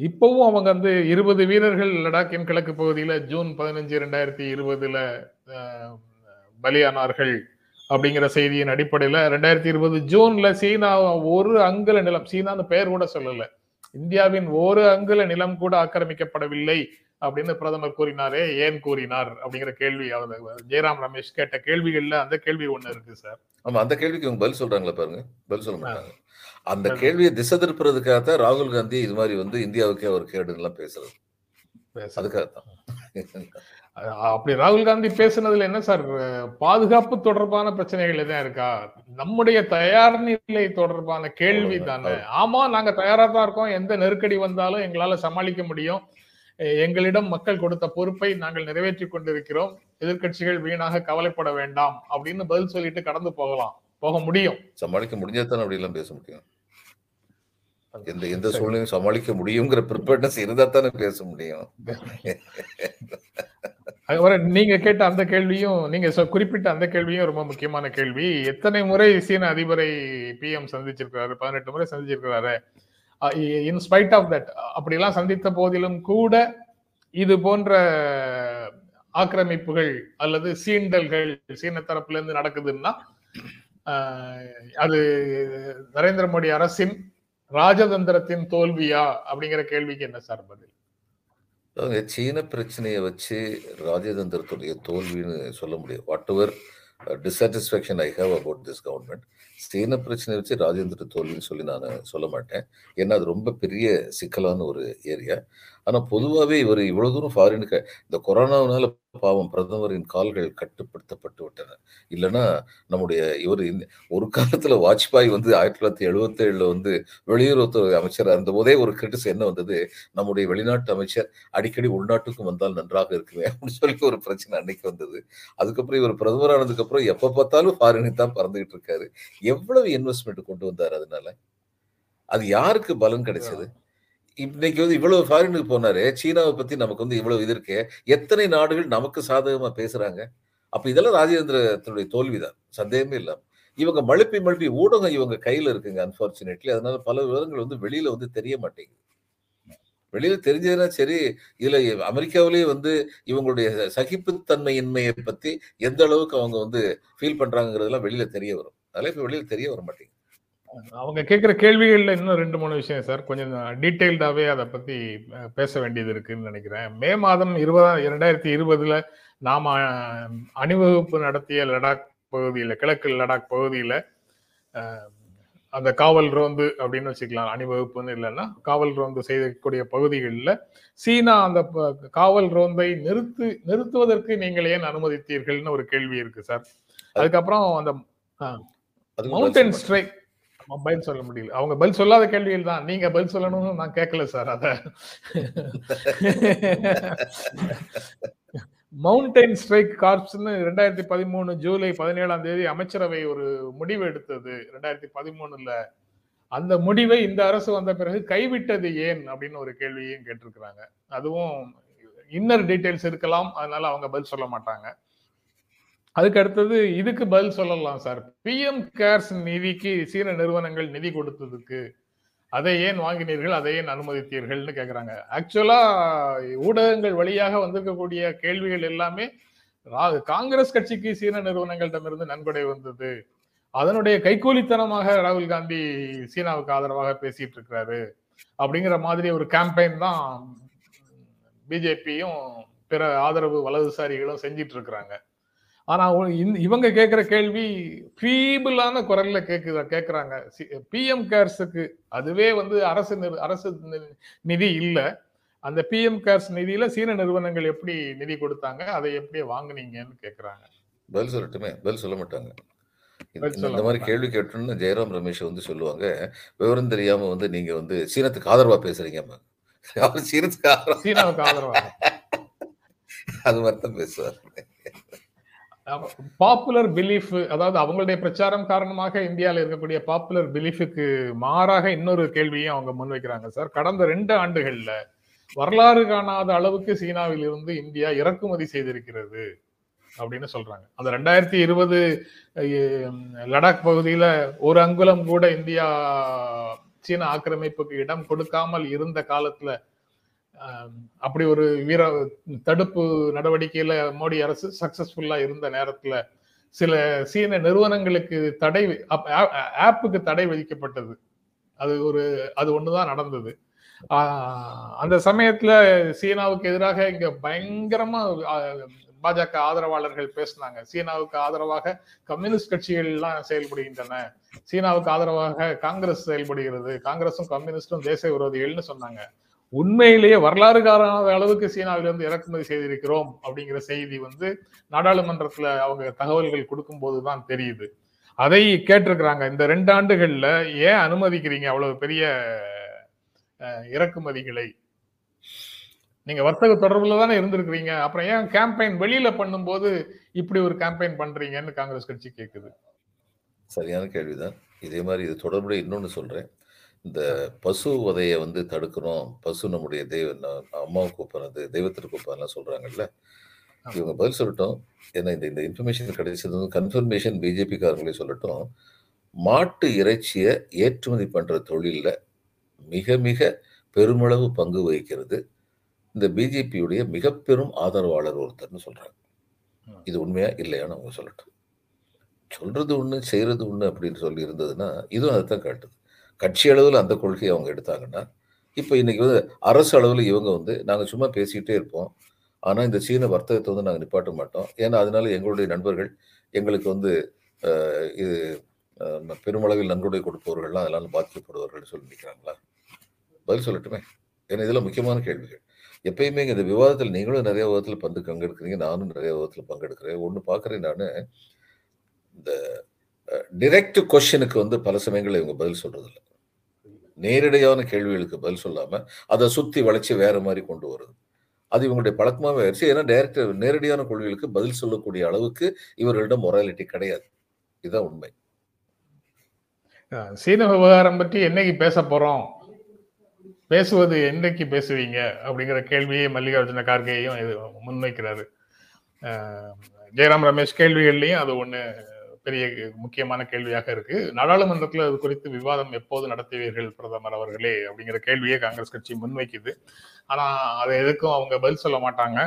இப்பவும் அவங்க வந்து இருபது வீரர்கள் லடாக்கின் கிழக்கு பகுதியில ஜூன் பதினஞ்சு ரெண்டாயிரத்தி இருபதுல பலியானார்கள் அப்படிங்கிற செய்தியின் அடிப்படையில ரெண்டாயிரத்தி இருபது ஜூன்ல சீனா ஒரு அங்குல நிலம் சீனான்னு பெயர் கூட சொல்லல. இந்தியாவின் ஒரு அங்குல நிலம் கூட ஆக்கிரமிக்கப்படவில்லை அப்படின்னு பிரதமர் கூறினாரே ஏன் கூறினார் அப்படிங்கிற கேள்வி. அவர் ஜெயராம் ரமேஷ் கேட்ட கேள்விகள்ல அந்த கேள்வி ஒண்ணு இருக்கு சார். ஆமா அந்த கேள்விக்கு பதில் சொல்றாங்களா பாருங்க. பதில் சொல்ல மாட்டாங்க. அந்த கேள்வியை திசை திருப்புறதுக்காக தான் ராகுல் காந்தி இது மாதிரி வந்து இந்தியாவுக்கே ஒரு கேடுன்னு எல்லாம் பேசுறது பேச- அதுக்காக தான் அப்படி ராகுல் காந்தி பேசுனதுல என்ன சார் பாதுகாப்பு தொடர்பான பிரச்சனைகள் எதுவும் இருக்கா? நம்முடைய தயார் நிலை தொடர்பான கேள்வி தானே. ஆமா நாங்க தயாரா தான் இருக்கோம். எந்த நெருக்கடி வந்தாலும் எங்களால சமாளிக்க முடியும். எங்களிடம் மக்கள் கொடுத்த பொறுப்பை நாங்கள் நிறைவேற்றி கொண்டிருக்கிறோம். எதிர்க்கட்சிகள் வீணாக கவலைப்பட வேண்டாம் அப்படின்னு பதில் சொல்லிட்டு கடந்து போகலாம். போக முடியும். சமாளிக்க முடிஞ்சாதான் அப்படி எல்லாம் பேச முடியும். எந்த எந்த சூழ்நிலையும் சமாளிக்க முடியுங்கிற ப்ரிப்பேர்னஸ் இருந்தா தானே பேச முடியும். நீங்க கேட்ட அந்த கேள்வியும் நீங்க குறிப்பிட்ட அந்த கேள்வியும் ரொம்ப முக்கியமான கேள்வி. எத்தனை முறை சீன அதிபரை பிஎம் சந்திச்சிருக்கிறாரு? பதினெட்டு முறை சந்திச்சிருக்கிறாரு. இன் ஸ்பைட் ஆஃப் தட் அப்படிலாம் சந்தித்த போதிலும் கூட இது போன்ற ஆக்கிரமிப்புகள் அல்லது சீண்டல்கள் சீன தரப்புல இருந்து நடக்குதுன்னா அது நரேந்திர மோடி அரசின் ராஜதந்திரத்தின் தோல்வியா அப்படிங்கிற கேள்விக்கு என்ன சார் பதில்? சீன பிரச்சனையை வச்சு ராஜதந்திரத்துடைய தோல்வின்னு சொல்ல முடியும். Whatever dissatisfaction I have about this government சீன பிரச்சனையை வச்சு ராஜேந்திர தோல்வின்னு சொல்லி நான் சொல்ல மாட்டேன். ஏன்னா அது ரொம்ப பெரிய சிக்கலான ஒரு ஏரியா ஆனால் பொதுவாகவே இவர் இவ்வளோ தூரம் ஃபாரினுக்கு இந்த கொரோனாவினால பாவம் பிரதமரின் கால்கள் கட்டுப்படுத்தப்பட்டு விட்டன. இல்லைன்னா நம்முடைய இவர் ஒரு காலத்தில் வாஜ்பாய் வந்து ஆயிரத்தி தொள்ளாயிரத்தி எழுபத்தேழில் வந்து வெளியுறவுத்துறை அமைச்சராக இருந்த போதே ஒரு கிரிட்டிஸ் என்ன வந்தது? நம்முடைய வெளிநாட்டு அமைச்சர் அடிக்கடி உள்நாட்டுக்கும் வந்தால் நன்றாக இருக்குமே அப்படின்னு சொல்லி ஒரு பிரச்சனை அன்னைக்கு வந்தது. அதுக்கப்புறம் இவர் பிரதமர் ஆனதுக்கு அப்புறம் எப்ப பார்த்தாலும் ஃபாரினை தான் பறந்துகிட்டு இருக்காரு. எவ்வளவு இன்வெஸ்ட்மெண்ட் கொண்டு வந்தார் அதனால? அது யாருக்கு பலன் கிடைச்சது? இன்னைக்கு வந்து இவ்வளவு ஃபாரினுக்கு போனாரு. சீனாவை பத்தி நமக்கு வந்து இவ்வளவு இது இருக்கு. எத்தனை நாடுகள் நமக்கு சாதகமா பேசுறாங்க? அப்ப இதெல்லாம் ராஜேந்திரத்தினுடைய தோல்விதான். சந்தேகமே இல்லாம. இவங்க மழுப்பி மழுப்பி ஊடகம் இவங்க கையில இருக்குங்க அன்பார்ச்சுனேட்லி அதனால பல விவரங்கள் வந்து வெளியில வந்து தெரிய மாட்டேங்குது. வெளியில தெரிஞ்சதுன்னா சரி இதுல அமெரிக்காவிலேயே வந்து இவங்களுடைய சகிப்புத்தன்மையின்மையை பத்தி எந்த அளவுக்கு அவங்க வந்து ஃபீல் பண்றாங்கிறதெல்லாம் வெளியில தெரிய வரும். அதெல்லாம் இப்ப வெளியில தெரிய வர மாட்டேங்குது. அவங்க கேட்கிற கேள்விகள்ல இன்னும் ரெண்டு மூணு விஷயம் சார். கொஞ்சம் டீட்டெயில்டாவே அதை பத்தி அஹ், பேச வேண்டியது இருக்குன்னு நினைக்கிறேன். மே மாதம் இருபதாம் இரண்டாயிரத்தி இருபதுல நாம அணிவகுப்பு நடத்திய லடாக் பகுதியில கிழக்கு லடாக் பகுதியில அந்த காவல் ரோந்து அப்படின்னு வச்சுக்கலாம். அணிவகுப்புன்னு இல்லைன்னா காவல் ரோந்து செய்யக்கூடிய பகுதிகளில் சீனா அந்த காவல் ரோந்தை நிறுத்து நிறுத்துவதற்கு நீங்கள் ஏன் அனுமதித்தீர்கள்னு ஒரு கேள்வி இருக்கு சார். அதுக்கப்புறம் அந்த மவுண்டன் ஸ்ட்ரைக் பதில் சொல்ல முடியல. அவங்க பதில் சொல்லாத கேள்விகள் தான். நீங்க பதில் சொல்லணும்னு நான் கேட்கல சார் அத. மவுண்டைன் ஸ்ட்ரைக் கார்ப்ஸ்னு ரெண்டாயிரத்தி பதிமூணு ஜூலை பதினேழாம் தேதி அமைச்சரவை ஒரு முடிவு எடுத்தது. ரெண்டாயிரத்தி பதிமூணுல. அந்த முடிவை இந்த அரசு வந்த பிறகு கைவிட்டது ஏன் அப்படின்னு ஒரு கேள்வியும் கேட்டிருக்கிறாங்க. அதுவும் இன்னர் டீட்டெயில்ஸ் இருக்கலாம். அதனால அவங்க பதில் சொல்ல மாட்டாங்க. அதுக்கு அடுத்தது இதுக்கு பதில் சொல்லலாம் சார். பிஎம் கேர்ஸ் நிதிக்கு சீன நிறுவனங்கள் நிதி கொடுத்ததுக்கு அதை ஏன் வாங்கினீர்கள்? அதை ஏன் அனுமதித்தீர்கள்னு கேட்குறாங்க ஆக்சுவலா ஊடகங்கள் வழியாக வந்திருக்கக்கூடிய கேள்விகள் எல்லாமே ரா- காங்கிரஸ் கட்சிக்கு சீன நிறுவனங்களிடமிருந்து நன்கொடை வந்தது. அதனுடைய கைக்கூலித்தனமாக ராகுல் காந்தி சீனாவுக்கு ஆதரவாக பேசிட்டு இருக்கிறாரு அப்படிங்கிற மாதிரி ஒரு கேம்பெயின் தான் பிஜேபியும் பிற ஆதரவு வலதுசாரிகளும் செஞ்சிட்டு இருக்கிறாங்க ஆனா இவங்க கேக்குற கேள்வி ஃபீபிளான குரல்ல கேக்குற கேக்குறாங்க. பிஎம் கேர்ஸுக்கு அதுவே வந்து அரசு அரசு நிதி இல்ல. அந்த பிஎம் கேர்ஸ் நிதியில சீன நிறுவனங்கள் எப்படி நிதி கொடுத்தாங்க அதை எப்படி வாங்குனீங்கன்னு கேக்குறாங்க. பதில் சொல்லட்டுமே பதில் சொல்ல மாட்டாங்க. இந்த- மாதிரி. கேள்வி கேட்டோன்னு ஜெயராம் ரமேஷ் வந்து சொல்லுவாங்க விவரம் தெரியாம வந்து நீங்க வந்து சீனத்துக்கு ஆதரவா பேசுறீங்க அவர் சீனத்துக்கு ஆதரவா? அது மாதிரி தான் பேசுவார். பாப்புலர் பிலீஃப் அதாவது அவங்களுடைய பிரச்சாரம் காரணமாக இந்தியாவில் இருக்கக்கூடிய பாப்புலர் பிலீஃபுக்கு மாறாக இன்னொரு கேள்வியும் அவங்க முன்வைக்கிறாங்க சார் கடந்த ரெண்டு ஆண்டுகள்ல வரலாறு காணாத அளவுக்கு சீனாவில் இருந்து இந்தியா இறக்குமதி செய்திருக்கிறது அப்படின்னு சொல்றாங்க. அந்த ரெண்டாயிரத்தி இருபது லடாக் பகுதியில ஒரு அங்குலம் கூட இந்தியா சீன ஆக்கிரமிப்புக்கு இடம் கொடுக்காமல் இருந்த காலத்துல அப்படி ஒரு வீர தடுப்பு நடவடிக்கையில மோடி அரசு சக்சஸ்ஃபுல்லா இருந்த நேரத்துல சில சீன நிறுவனங்களுக்கு தடை ஆப்- ஆப்புக்கு தடை விதிக்கப்பட்டது. அது ஒரு அது ஒண்ணுதான் நடந்தது. அந்த சமயத்துல சீனாவுக்கு எதிராக இங்க பயங்கரமா பாஜக ஆதரவாளர்கள் பேசினாங்க. சீனாவுக்கு ஆதரவாக கம்யூனிஸ்ட் கட்சிகள் எல்லாம் செயல்படுகின்றன. சீனாவுக்கு ஆதரவாக காங்கிரஸ் செயல்படுகிறது. காங்கிரஸும் கம்யூனிஸ்டும் தேச விரோதிகள்னு சொன்னாங்க. உண்மையிலேயே வரலாறு காரண அளவுக்கு சீனாவிலிருந்து இறக்குமதி செய்திருக்கிறோம் அப்படிங்கிற செய்தி வந்து நாடாளுமன்றத்துல அவங்க தகவல்கள் கொடுக்கும்போது தான் தெரியுது. அதை கேட்டிருக்கிறாங்க. இந்த ரெண்டு ஆண்டுகள்ல ஏன் அனுமதிக்கிறீங்க அவ்வளவு பெரிய இறக்குமதிகளை? நீங்க வர்த்தக தொடர்புல தானே இருந்திருக்கிறீங்க. அப்புறம் ஏன் கேம்பெயின் வெளியில பண்ணும்போது இப்படி ஒரு கேம்பெயின் பண்றீங்கன்னு காங்கிரஸ் கட்சி கேட்குது சரியான கேள்விதான். இதே மாதிரி இது தொடர்புடைய இன்னொன்னு சொல்றேன். இந்த பசு வதையை வந்து தடுக்கணும். பசு நம்முடைய தெய்வ அம்மாவுக்கு ஒப்பானது தெய்வத்திற்கு ஒப்பானலாம் சொல்றாங்கல்ல. இவங்க பதில் சொல்லட்டும். ஏன்னா இந்த இந்த இன்ஃபர்மேஷன் கிடைச்சது வந்து கன்ஃபர்மேஷன் பிஜேபி காரங்களே சொல்லட்டும். மாட்டு இறைச்சியை ஏற்றுமதி பண்ற தொழில்ல மிக மிக பெருமளவு பங்கு வகிக்கிறது. இந்த பிஜேபியுடைய மிக பெரும் ஆதரவாளர் ஒருத்தர்னு சொல்றாங்க. இது உண்மையா இல்லையான்னு அவங்க சொல்லட்டும். சொல்றது ஒண்ணு செய்யறது ஒண்ணு அப்படின்னு சொல்லி இருந்ததுன்னா இதுவும் அதைத்தான் காட்டுது. கட்சி அளவில் அந்த கொள்கையை அவங்க எடுத்தாங்கன்னா இப்போ இன்றைக்கி வந்து அரசு அளவில் இவங்க வந்து நாங்கள் சும்மா பேசிக்கிட்டே இருப்போம். ஆனால் இந்த சீன வர்த்தகத்தை வந்து நாங்கள் நிப்பாட்ட மாட்டோம். ஏன்னா அதனால எங்களுடைய நண்பர்கள் எங்களுக்கு வந்து இது பெருமளவில் நன்கொடை கொடுப்பவர்கள்லாம் அதனால பாதிக்கப்படுவார்கள் சொல்லி நிற்கிறாங்களா பதில் சொல்லட்டுமே. ஏன்னா இதெல்லாம் முக்கியமான கேள்விகள். எப்பயுமே இந்த விவாதத்தில் நீங்களும் நிறைய விதத்தில் பங்கு பங்கெடுக்கிறீங்க நானும் நிறைய விதத்தில் பங்கெடுக்கிறேன். ஒன்று பார்க்குறேன் நான் இந்த டிரெக்ட் கொஷனுக்கு வந்து பல சமயங்களில் இவங்க பதில் சொல்கிறதில்ல நேரடியான கேள்விகளுக்கு பதில் சொல்லாம அதை சுத்தி வளைச்சி வேற மாதிரி கொண்டு வருது. அது இவங்களுடைய பழக்கமாகவே ஆயிடுச்சு. ஏன்னா டேரக்டர் நேரடியான கொள்கைகளுக்கு பதில் சொல்லக்கூடிய அளவுக்கு இவர்களிடம் மொராலிட்டி கிடையாது. இதுதான் உண்மை. சீன விவகாரம் பற்றி என்னைக்கு பேச போறோம்? பேசுவது என்னைக்கு பேசுவீங்க? அப்படிங்கிற கேள்வியை மல்லிகார்ஜுன கார்கேயும் இது முன்வைக்கிறாரு. ஜெயராம் ரமேஷ் கேள்விகள்லையும் அது ஒண்ணு பெரிய முக்கியமான கேள்வியாக இருக்கு. நாடாளுமன்றத்தில் அது குறித்து விவாதம் எப்போது நடத்துவீர்கள் பிரதமர் அவர்களே அப்படிங்கிற கேள்வியை காங்கிரஸ் கட்சி முன்வைக்குது. ஆனா அதை எதுக்கும் அவங்க பதில் சொல்ல மாட்டாங்க.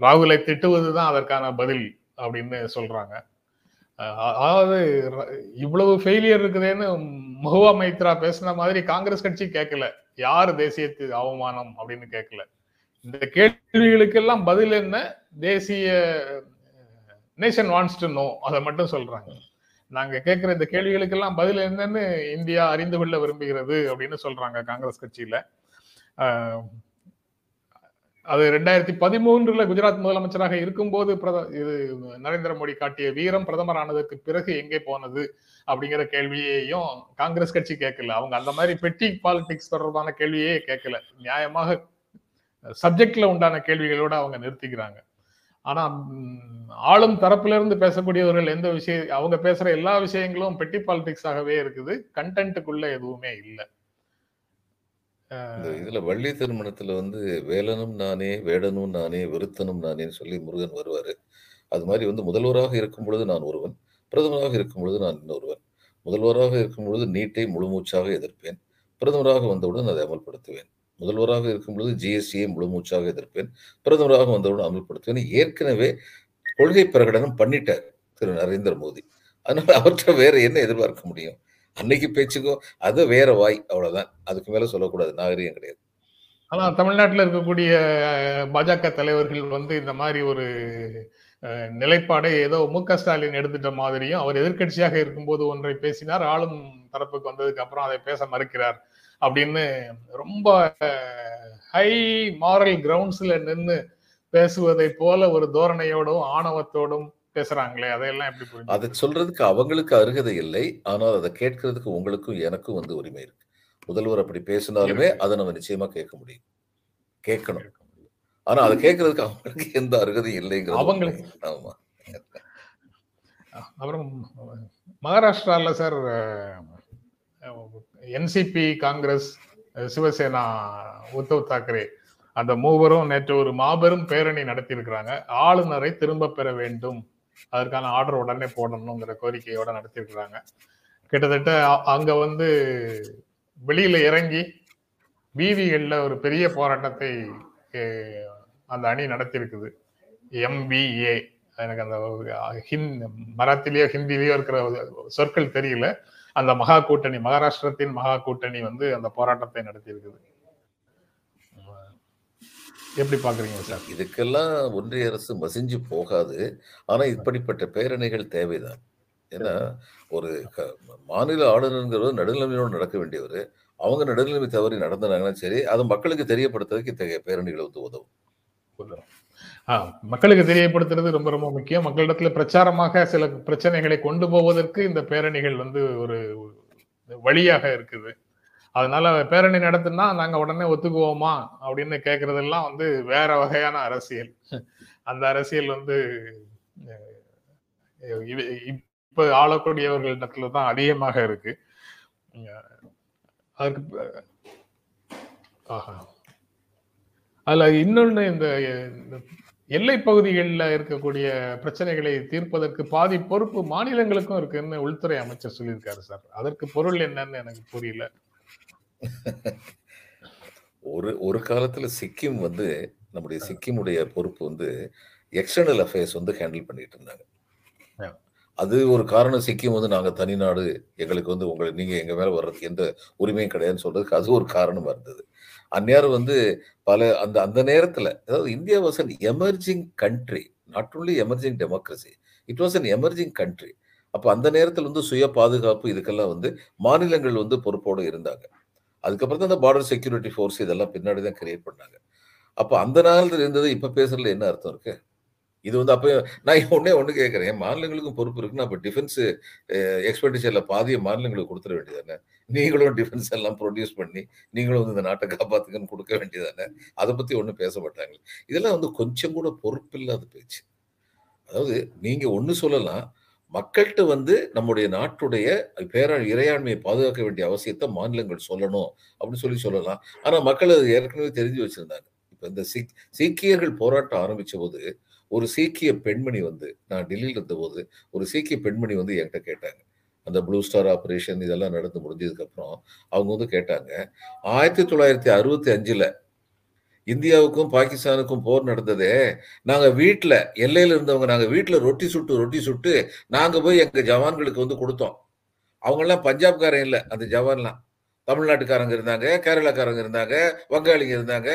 ராகுலை திட்டுவதுதான் அதற்கான பதில் அப்படின்னு சொல்றாங்க. அதாவது இவ்வளவு ஃபெயிலியர் இருக்குதேன்னு மஹுவா மைத்ரா பேசின மாதிரி காங்கிரஸ் கட்சி கேட்கல. யார் தேசியத்து அவமானம் அப்படின்னு கேட்கல. இந்த கேள்விகளுக்கெல்லாம் பதில் என்ன? தேசிய நேஷன் வாண்ட்ஸ் டு நோ அதை மட்டும் சொல்றாங்க. நாங்க கேட்கிற இந்த கேள்விகளுக்கெல்லாம் பதில் என்னன்னு இந்தியா அறிந்து கொள்ள விரும்புகிறது அப்படின்னு சொல்றாங்க காங்கிரஸ் கட்சியில. அது ரெண்டாயிரத்தி பதிமூன்றுல குஜராத் முதலமைச்சராக இருக்கும்போது பிரத இது நரேந்திர மோடி காட்டிய வீரம் பிரதமர் ஆனதற்கு பிறகு எங்கே போனது அப்படிங்கிற கேள்வியையும் காங்கிரஸ் கட்சி கேட்கல. அவங்க அந்த மாதிரி பெட்டி பாலிடிக்ஸ் தொடர்பான கேள்வியே கேட்கல. நியாயமாக சப்ஜெக்ட்ல உண்டான கேள்விகளோட அவங்க நிறுத்திக்கிறாங்க. ஆனா ஆளும் தரப்புல இருந்து பேசக்கூடியவர்கள் எந்த விஷயம் அவங்க பேசுற எல்லா விஷயங்களும் பெட்டி பாலிடிக்ஸாகவே இருக்குது. கண்டென்ட்டுக்குள்ள எதுவுமே இல்லை. இதுல வள்ளி திருமணத்துல வந்து வேலனும் நானே வேடனும் நானே விருத்தனும் நானேன்னு சொல்லி முருகன் வருவாரு. அது மாதிரி வந்து முதல்வராக இருக்கும் பொழுது நான் ஒருவன் பிரதமராக இருக்கும் பொழுது நான் இன்னொருவன். முதல்வராக இருக்கும் பொழுது நீட்டை முழுமூச்சாக எதிர்ப்பேன். பிரதமராக வந்தவுடன் அதை அமல்படுத்துவேன். முதல்வராக இருக்கும் பொழுது ஜிஎஸ்டியை முழுமூச்சாக எதிர்ப்பேன். பிரதமராக வந்தவுடன் அமல்படுத்துவேன். ஏற்கனவே கொள்கை பிரகடனம் பண்ணிட்டார் திரு நரேந்திர மோடி. அதனால அவர்கிட்ட வேற என்ன எதிர்பார்க்க முடியும்? அன்னைக்கு பேச்சுக்கோ அது வேற வாய். அவ்வளவுதான். அதுக்கு மேல சொல்லக்கூடாது. நாகரிகம் கிடையாது. ஆனா தமிழ்நாட்டில் இருக்கக்கூடிய பாஜக தலைவர்கள் வந்து இந்த மாதிரி ஒரு நிலைப்பாடை ஏதோ மு க ஸ்டாலின் எடுத்துட்ட மாதிரியும் அவர் எதிர்க்கட்சியாக இருக்கும்போது ஒன்றை பேசினார். ஆளும் தரப்புக்கு வந்ததுக்கு அப்புறம் அதை பேச மறுக்கிறார். அப்படின்னு ரொம்ப ஹை மாரல் கிரவுண்ட்ஸ்ல நின்னு பேசுவதை போல ஒரு தோரணையோடும் ஆணவத்தோடும் பேசுறாங்களே அதையெல்லாம் எப்படி புரிஞ்சு அதை சொல்றதுக்கு அவங்களுக்கு அருகதை இல்லை. ஆனால் அதை கேட்கறதுக்கு உங்களுக்கும் எனக்கும் வந்து உரிமை இருக்கு. முதல்வர் அப்படி பேசினாலுமே அதை நம்ம நிச்சயமா கேட்க முடியும். கேட்கணும். ஆனா அதை கேட்கறதுக்கு அவங்களுக்கு எந்த அருகதையும் இல்லைங்கிறது அவங்களுக்கு. ஆமா. அப்புறம் மகாராஷ்டிரால சார் என்சிபி காங்கிரஸ் சிவசேனா உத்தவ் தாக்கரே அந்த மூவரும் நேற்று ஒரு மாபெரும் பேரணி நடத்தியிருக்கிறாங்க. ஆளுநரை திரும்ப பெற வேண்டும். அதற்கான ஆர்டர் உடனே போடணுங்கிற கோரிக்கையோட நடத்தியிருக்கிறாங்க. கிட்டத்தட்ட அங்க வந்து வெளியில இறங்கி வீதிகள்ல ஒரு பெரிய போராட்டத்தை அந்த அணி நடத்தியிருக்குது. எம்பிஏ எனக்கு அந்த ஹிந் மராத்திலேயோ ஹிந்திலேயோ இருக்கிற சொற்கள் தெரியல. அந்த மகா கூட்டணி மகாராஷ்டிரத்தின் மகா கூட்டணி வந்து அந்த போராட்டத்தை நடத்தி இருக்குது எப்படி பாக்குறீங்க சார்? இதுக்கெல்லாம் ஒன்றிய அரசு மசிஞ்சு போகாது. ஆனா இப்படிப்பட்ட பேரணிகள் தேவைதான். ஏன்னா ஒரு மாநில ஆளுநருங்கிறவர் நடுநிலைமையோடு நடக்க வேண்டியவர். அவங்க நடுநிலைமை தவறி நடந்தாங்கன்னா சரி அது மக்களுக்கு தெரியப்படுத்துறதுக்கு இத்தகைய பேரணிகள் வந்து உதவும். மக்களுக்கு தெரியப்படுத்துறது ரொம்ப ரொம்ப முக்கியம். மக்களிடத்துல பிரச்சாரமாக சில பிரச்சனைகளை கொண்டு போவதற்கு இந்த பேரணிகள் வந்து ஒரு வழியாக இருக்குது. அதனால பேரணி நடத்தினா நாங்க உடனே ஒத்துக்குவோமா அப்படின்னு கேட்கறதெல்லாம் வந்து வேற வகையான அரசியல். அந்த அரசியல் வந்து இப்ப ஆளக்கூடியவர்களிடத்துல தான் அதிகமாக இருக்கு. அதற்கு அதுக்கு ஆஹா. அதுல இன்னொன்னு இந்த எல்லை பகுதிகளில் இருக்கக்கூடிய பிரச்சனைகளை தீர்ப்பதற்கு பாதி பொறுப்பு மாநிலங்களுக்கும் இருக்குன்னு உள்துறை அமைச்சர் சொல்லியிருக்காரு சார். அதற்கு பொருள் என்னன்னு எனக்கு புரியல. ஒரு ஒரு காலத்துல சிக்கிம் வந்து நம்முடைய சிக்கிமுடைய பொறுப்பு வந்து எக்ஸ்டர்னல் அஃபேர்ஸ் வந்து ஹேண்டில் பண்ணிட்டு இருந்தாங்க. அது ஒரு காரணம் சிக்கிம் வந்து நாங்க தனி நாடு எங்களுக்கு வந்து உங்களை நீங்க எங்க மேல வர்றதுக்கு எந்த உரிமையும் கிடையாதுன்னு சொல்றதுக்கு அது ஒரு காரணமா இருந்தது. அந்நேரம் வந்து பல அந்த அந்த நேரத்தில் அதாவது India was an emerging country not only emerging democracy it was an emerging country அப்போ அந்த நேரத்தில் வந்து சுய பாதுகாப்பு இதுக்கெல்லாம் வந்து மாநிலங்கள் வந்து பொறுப்போடு இருந்தாங்க. அதுக்கப்புறம் தான் இந்த பார்டர் செக்யூரிட்டி ஃபோர்ஸ் இதெல்லாம் பின்னாடி தான் கிரியேட் பண்ணாங்க. அப்போ அந்த நாளில் இருந்தது இப்போ பேசுறதுல என்ன அர்த்தம் இருக்குது இது வந்து அப்போ நான் ஒன்றே ஒன்று கேட்குறேன் மாநிலங்களுக்கும் பொறுப்பு இருக்குன்னா அப்போ டிஃபென்ஸு எக்ஸ்பெண்டிச்சரில் பாதிய மாநிலங்களுக்கு கொடுத்துட வேண்டியதானே? நீங்களும் டிஃபென்ஸ் எல்லாம் ப்ரொடியூஸ் பண்ணி நீங்களும் வந்து இந்த நாட்டை காப்பாத்துங்கன்னு கொடுக்க வேண்டியதானே? அதை பற்றி ஒன்றும் பேச மாட்டாங்க. இதெல்லாம் வந்து கொஞ்சம் கூட பொறுப்பில்லாத பேச்சு. அதாவது நீங்கள் ஒன்று சொல்லலாம் மக்கள்கிட்ட வந்து நம்முடைய நாட்டுடைய பேரா இறையாண்மையை பாதுகாக்க வேண்டிய அவசியத்தை மாநிலங்கள் சொல்லணும் அப்படின்னு சொல்லி சொல்லலாம். ஆனால் மக்கள் அது ஏற்கனவே தெரிஞ்சு வச்சுருந்தாங்க. இப்போ இந்த சீக் சீக்கியர்கள் போராட்டம் ஆரம்பிச்ச போது ஒரு சீக்கிய பெண்மணி வந்து நான் டெல்லியில் இருந்தபோது ஒரு சீக்கிய பெண்மணி வந்து என்கிட்ட கேட்டாங்க. அந்த ப்ளூ ஸ்டார் ஆப்ரேஷன் இதெல்லாம் நடந்து முடிஞ்சதுக்கப்புறம் அவங்க வந்து கேட்டாங்க ஆயிரத்தி தொள்ளாயிரத்தி அறுபத்தி அஞ்சில் இந்தியாவுக்கும் பாகிஸ்தானுக்கும் போர் நடந்ததே. நாங்கள் வீட்டில் எல்லையில் இருந்தவங்க நாங்கள் வீட்டில் ரொட்டி சுட்டு ரொட்டி சுட்டு நாங்கள் போய் எங்கள் ஜவான்களுக்கு வந்து கொடுத்தோம். அவங்கெல்லாம் பஞ்சாப்காரன் இல்லை அந்த ஜவான்லாம். தமிழ்நாட்டுக்காரங்க இருந்தாங்க கேரளாக்காரங்க இருந்தாங்க வங்காளிங்க இருந்தாங்க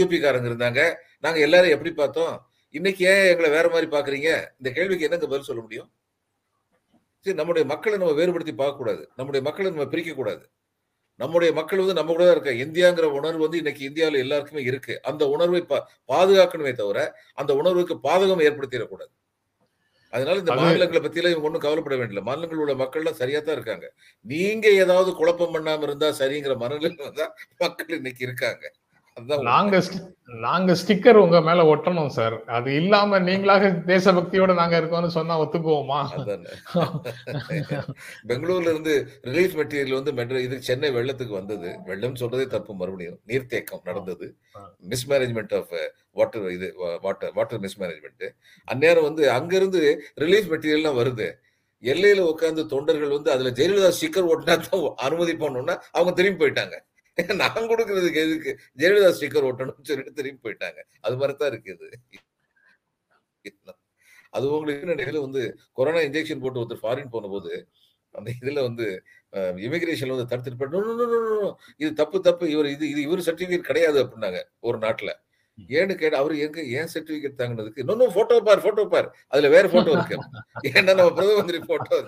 யூபிக்காரங்க இருந்தாங்க. நாங்கள் எல்லாரும் எப்படி பார்த்தோம்? இன்னைக்கு ஏன் எங்களை வேற மாதிரி பாக்குறீங்க இந்த கேள்விக்கு என்னங்க பதில் சொல்ல முடியும்? சரி நம்முடைய மக்களை நம்ம வேறுபடுத்தி பார்க்க கூடாது நம்முடைய மக்களை நம்ம பிரிக்க கூடாது நம்முடைய மக்கள் வந்து நம்ம கூட தான் இருக்க இந்தியாங்கிற உணர்வு வந்து இன்னைக்கு இந்தியாவில் எல்லாருக்குமே இருக்கு. அந்த உணர்வை பா- பாதுகாக்கணுமே தவிர அந்த உணர்வுக்கு பாதகம் ஏற்படுத்திடக்கூடாது. அதனால இந்த மாநிலங்களை பத்தியெல்லாம் இவங்க ஒன்றும் கவலைப்பட வேண்டியதில்லை. மாநிலங்கள் உள்ள மக்கள்லாம் சரியா தான் இருக்காங்க. நீங்க ஏதாவது குழப்பம் பண்ணாம இருந்தா சரிங்கிற மனநிலை தான் மக்கள் இன்னைக்கு இருக்காங்க. நாங்க நாங்க ஸ்டிக்கர் உங்க மேல ஒட்டணும் சார். அது இல்லாம நீங்களாக தேசபக்தியோட நாங்க இருக்கோம்னு சொன்னா ஒத்துக்குவோமா? பெங்களூர்ல இருந்து ரிலீஃப் மெட்டீரியல் வந்து இது சென்னை வெள்ளத்துக்கு வந்தது. வெள்ளம் சொல்றதே தப்பு மறுபடியும். நீர்த்தேக்கம் நடந்தது. மிஸ்மேனேஜ்மெண்ட் ஆஃப் வாட்டர் இது வாட்டர் வாட்டர் மிஸ்மேனேஜ்மெண்ட் அந்நேரம் வந்து அங்கிருந்து ரிலீஃப் மெட்டீரியல்லாம் வருது. எல்லையில உட்கார்ந்து தொண்டர்கள் வந்து அதுல ஜெயலலிதா ஸ்டிக்கர் ஒட்டினா தான் அனுமதி பண்ணணும்னா அவங்க திரும்பி போயிட்டாங்க. நான் கொடுக்கறதுக்கு எதுக்கு? ஜெயலலிதா ஸ்டிக்கர் ஒட்டணும்னு சொல்லிட்டு திரும்பி போயிட்டாங்க. அது மாதிரி தான் இருக்குது அது உங்களுக்கு நிலையில வந்து கொரோனா இன்ஜெக்ஷன் போட்டு ஒருத்தர் ஃபாரின் போன போது அந்த இதுல வந்து இமிகிரேஷன்ல வந்து தடுத்துட்டு போய், "No, no, no, no, no, no. இது தப்பு தப்பு இவர் இது இது இவர் சர்டிபிகேட் கிடையாது அப்படின்னாங்க ஒரு நாட்டுல. ஏன்னு கேட்ட அவரு எங்க ஏன் சர்டிபிகேட் தாங்கினதுக்கு? இன்னும் போட்டோ பார் போட்டோ பார். அதுல வேற போட்டோ இருக்கு. ஏன்னா நம்ம பிரதம மந்திரி போட்டோ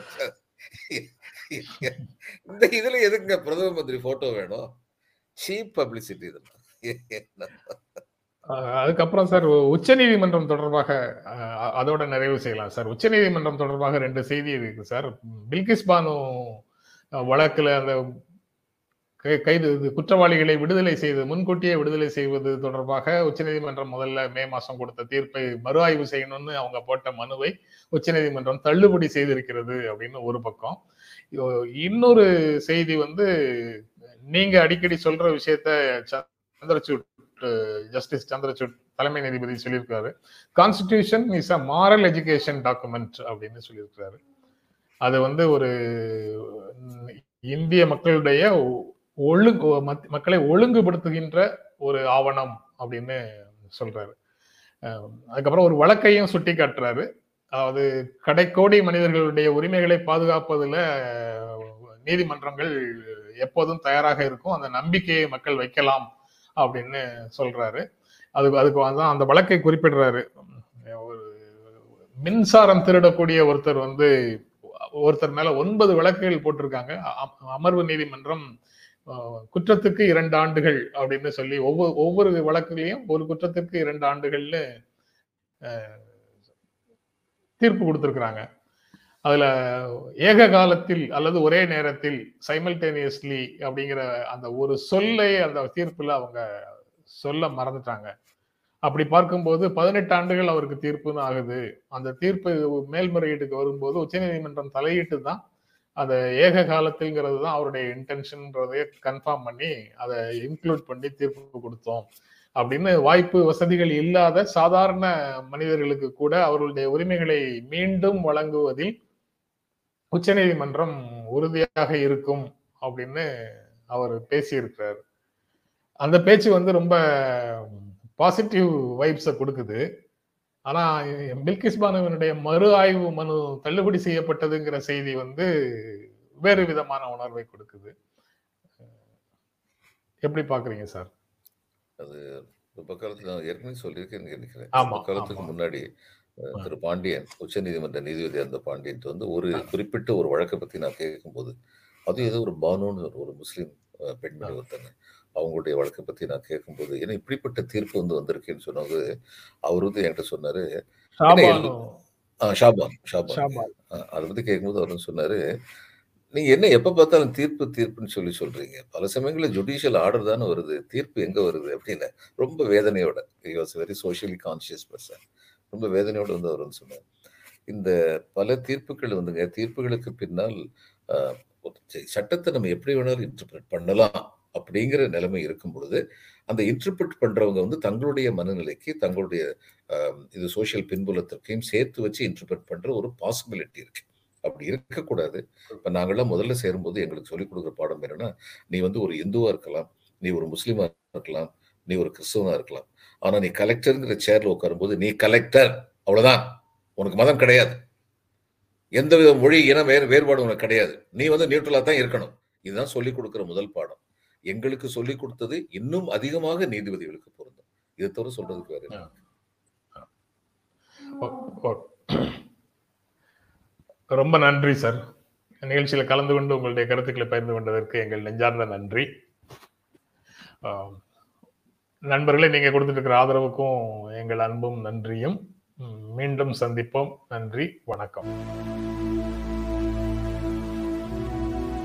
இந்த இதுல எதுக்குங்க பிரதம மந்திரி போட்டோ வேணும்? சீப் பப்ளிசிட்டி இதெல்லாம் அதுக்கப்புறம் சார் உச்சநீதிமன்றம் தொடர்பாக அதோட நிறைவு செய்யலாம் சார். உச்சநீதிமன்றம் தொடர்பாக ரெண்டு செய்தி இருக்கு சார். பில்கிஸ் பானு வழக்குல அந்த கைது குற்றவாளிகளை விடுதலை செய்து முன்கூட்டியே விடுதலை செய்வது தொடர்பாக உச்சநீதிமன்றம் முதல்ல மே மாசம் கொடுத்த தீர்ப்பை மறு ஆய்வு செய்யணும்னு அவங்க போட்ட மனுவை உச்சநீதிமன்றம் தள்ளுபடி செய்திருக்கிறது அப்படின்னு ஒரு பக்கம். இன்னொரு செய்தி வந்து நீங்க அடிக்கடி சொல்ற விஷயத்த சந்திரசூட் ஜஸ்டிஸ் சந்திரசூட் தலைமை நீதிபதி சொல்லியிருக்காரு. Constitution is a moral education document அப்படின்னு சொல்லியிருக்கிறாரு அது வந்து ஒரு இந்திய மக்களுடைய ஒ- ஒழுங்கு மத்- மக்களை ஒழுங்குபடுத்துகின்ற ஒரு ஆவணம் அப்படின்னு சொல்றாரு. அதுக்கப்புறம் ஒரு வழக்கையும் சுட்டி காட்டுறாரு அதாவது கடைக்கோடி மனிதர்களுடைய உரிமைகளை பாதுகாப்பதுல நீதிமன்றங்கள் எப்போதும் தயாராக இருக்கும். அந்த நம்பிக்கையை மக்கள் வைக்கலாம் அப்படின்னு சொல்றாரு. அதுக்கு அதுக்கு வந்து அந்த வழக்கை குறிப்பிடுறாரு. ஒரு மின்சாரம் திருடக்கூடிய ஒருத்தர் வந்து ஒருத்தர் மேல ஒன்பது வழக்குகள் போட்டிருக்காங்க. அமர்வு நீதிமன்றம் குற்றத்துக்கு இரண்டு ஆண்டுகள் அப்படின்னு சொல்லி ஒவ்வொரு ஒவ்வொரு வழக்குலையும் ஒரு குற்றத்திற்கு இரண்டு ஆண்டுகள்னு தீர்ப்பு கொடுத்துருக்குறாங்க. அதுல ஏக காலத்தில் அல்லது ஒரே நேரத்தில் சைமல்டேனியஸ்லி அப்படிங்கிற அந்த ஒரு சொல்லை அந்த தீர்ப்புல அவங்க சொல்ல மறந்துட்டாங்க. அப்படி பார்க்கும்போது பதினெட்டு ஆண்டுகள் அவருக்கு தீர்ப்புன்னு ஆகுது. அந்த தீர்ப்பு மேல்முறையீட்டுக்கு வரும்போது உச்சநீதிமன்றம் தலையிட்டு தான் அந்த ஏக காலத்தில்ங்கிறது தான் அவருடைய இன்டென்ஷன்றதையே கன்ஃபார்ம் பண்ணி அதை இன்க்ளூட் பண்ணி தீர்ப்பு கொடுத்தோம். அப்படின்னு வாய்ப்பு வசதிகள் இல்லாத சாதாரண மனிதர்களுக்கு கூட அவர்களுடைய உரிமைகளை மீண்டும் வழங்குவதில் உச்சநீதிமன்றம் உறுதியாக இருக்கும் அப்படின்னு அவர் பேசியிருக்கிறார் அந்த பேச்சு வந்து ரொம்ப பாசிட்டிவ் வைப்ஸை கொடுக்குது ஆனா பில்கிஸ் பானுவினுடைய மறு ஆய்வு மனு தள்ளுபடி செய்யப்பட்டதுங்கிற செய்தி வந்து வேறு விதமான உணர்வை கொடுக்குது எப்படி பாக்குறீங்க சார் அது ரொம்ப காலத்துல நான் ஏற்கனவே சொல்லியிருக்கேன்னு நினைக்கிறேன் ஆமா, காலத்துக்கு. முன்னாடி. திரு பாண்டியன் உச்சநீதிமன்ற நீதிபதி அந்த பாண்டியன் வந்து ஒரு குறிப்பிட்ட ஒரு வழக்கை பத்தி நான் கேட்கும்போது அது ஏதோ ஒரு பானுன்னு ஒரு- முஸ்லீம் பெண்மணி. ஒருத்தங்க அவங்களுடைய வழக்கை பத்தி நான் கேட்கும்போது ஏன்னா இப்படிப்பட்ட தீர்ப்பு வந்து வந்திருக்கேன்னு சொன்னது அவர் வந்து என்கிட்ட சொன்னாரு. ஷாபானு? ஷாபான் அதை பத்தி கேட்கும்போது அவர் சொன்னாரு நீங்க என்ன எப்ப பார்த்தாலும் தீர்ப்பு தீர்ப்புன்னு சொல்லி சொல்றீங்க. பல சமயங்களில் ஜுடிஷியல் ஆர்டர் தானே வருது தீர்ப்பு எங்க வருது? அப்படின்னு ரொம்ப வேதனையோட. வெரி சோஷியலி கான்சியஸ் பர்சன் ரொம்ப வேதனையோடு வந்து அவர் வந்து சொன்னார். இந்த பல தீர்ப்புகள் வந்துங்க தீர்ப்புகளுக்கு பின்னால் சட்டத்தை நம்ம எப்படி வேணாலும் இன்டர்பிரட் பண்ணலாம் அப்படிங்கிற நிலைமை இருக்கும் பொழுது அந்த இன்டர்பிரட் பண்றவங்க வந்து தங்களுடைய மனநிலைக்கு தங்களுடைய இது சோஷியல் பின்புலத்திற்கையும் சேர்த்து வச்சு இன்டர்பிரட் பண்ற ஒரு பாசிபிலிட்டி இருக்கு. அப்படி இருக்கக்கூடாது. இப்போ நாங்கள்லாம் முதல்ல சேரும்போது எங்களுக்கு சொல்லிக் கொடுக்குற பாடம் என்னன்னா நீ வந்து ஒரு இந்துவா இருக்கலாம் நீ ஒரு முஸ்லீமா இருக்கலாம் நீ ஒரு கிறிஸ்தவனா இருக்கலாம் ஆனா நீ கலெக்டர்ங்கிற சேர்ல உட்காரும்போது நீ கலெக்டர் அவ்வளவுதான். உனக்கு மதம் கிடையாது. எந்த வித மொழி இன வேறு வேறுபாடு உனக்கு கிடையாது. நீ வந்து நியூட்ரலா தான் இருக்கணும். இதுதான் சொல்லிக் கொடுக்குற முதல் பாடம். எங்களுக்கு சொல்லிக் கொடுத்தது இன்னும் அதிகமாக நீதிபதிகளுக்கு பொருந்தும். இதை தவிர சொல்றதுக்கு வேற ஓ- ரொம்ப நன்றி சார். நிகழ்ச்சியில் கலந்து கொண்டு உங்களுடைய கருத்துக்களை பகிர்ந்து கொண்டதற்கு எங்கள் நெஞ்சார்ந்த நன்றி. நண்பர்களே நீங்க கொடுத்துட்டு இருக்கிற ஆதரவுக்கும் எங்கள் அன்பும் நன்றியும். மீண்டும் சந்திப்போம். நன்றி வணக்கம்.